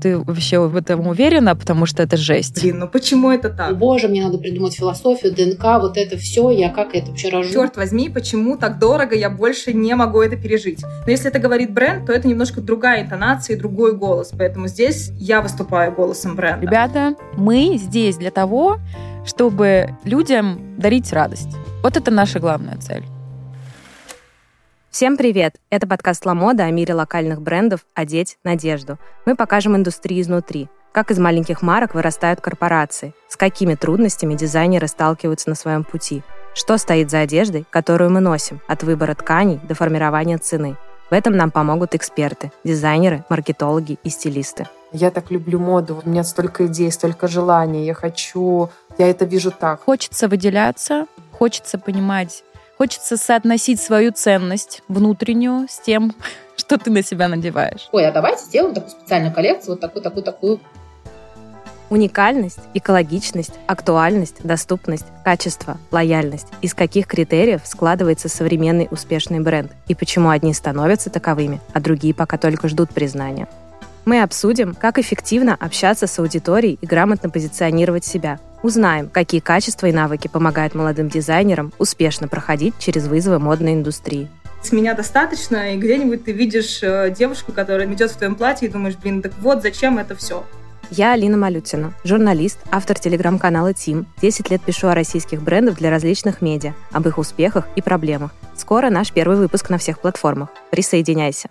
Ты вообще в этом уверена, потому что это жесть. Блин, ну почему это так? Боже, мне надо придумать философию, ДНК, вот это все, я как это вообще рожу? Черт возьми, почему так дорого, я больше не могу это пережить. Но если это говорит бренд, то это немножко другая интонация и другой голос, поэтому здесь я выступаю голосом бренда. Ребята, мы здесь для того, чтобы людям дарить радость. Вот это наша главная цель. Всем привет! Это подкаст «Ламода» о мире локальных брендов «Одеть надежду». Мы покажем индустрию изнутри, как из маленьких марок вырастают корпорации, с какими трудностями дизайнеры сталкиваются на своем пути, что стоит за одеждой, которую мы носим, от выбора тканей до формирования цены. В этом нам помогут эксперты, дизайнеры, маркетологи и стилисты. Я так люблю моду, у меня столько идей, столько желаний, я хочу, я это вижу так. Хочется выделяться, хочется понимать Хочется соотносить свою ценность внутреннюю с тем, что ты на себя надеваешь. Ой, а давайте сделаем такую специальную коллекцию, вот такую, такую, такую. Уникальность, экологичность, актуальность, доступность, качество, лояльность. Из каких критериев складывается современный успешный бренд? И почему одни становятся таковыми, а другие пока только ждут признания? Мы обсудим, как эффективно общаться с аудиторией и грамотно позиционировать себя. Узнаем, какие качества и навыки помогают молодым дизайнерам успешно проходить через вызовы модной индустрии. С меня достаточно, и где-нибудь ты видишь э, девушку, которая идет в твоем платье, и думаешь, блин, так вот зачем это все? Я Алина Малютина, журналист, автор телеграм-канала Тим. 10 лет пишу о российских брендах для различных медиа, об их успехах и проблемах. Скоро наш первый выпуск на всех платформах. Присоединяйся.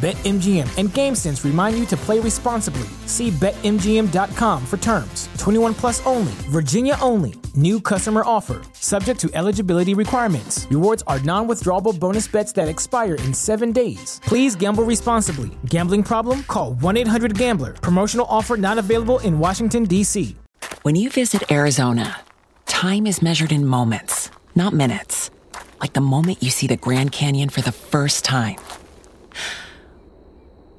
BetMGM and GameSense remind you to play responsibly. See BetMGM.com for terms. 21 plus only, Virginia only. New customer offer, subject to eligibility requirements. Rewards are non withdrawable bonus bets that expire in seven days. Please gamble responsibly. Gambling problem? Call 1 800 Gambler. Promotional offer not available in Washington, D.C. When you visit Arizona, time is measured in moments, not minutes. Like the moment you see the Grand Canyon for the first time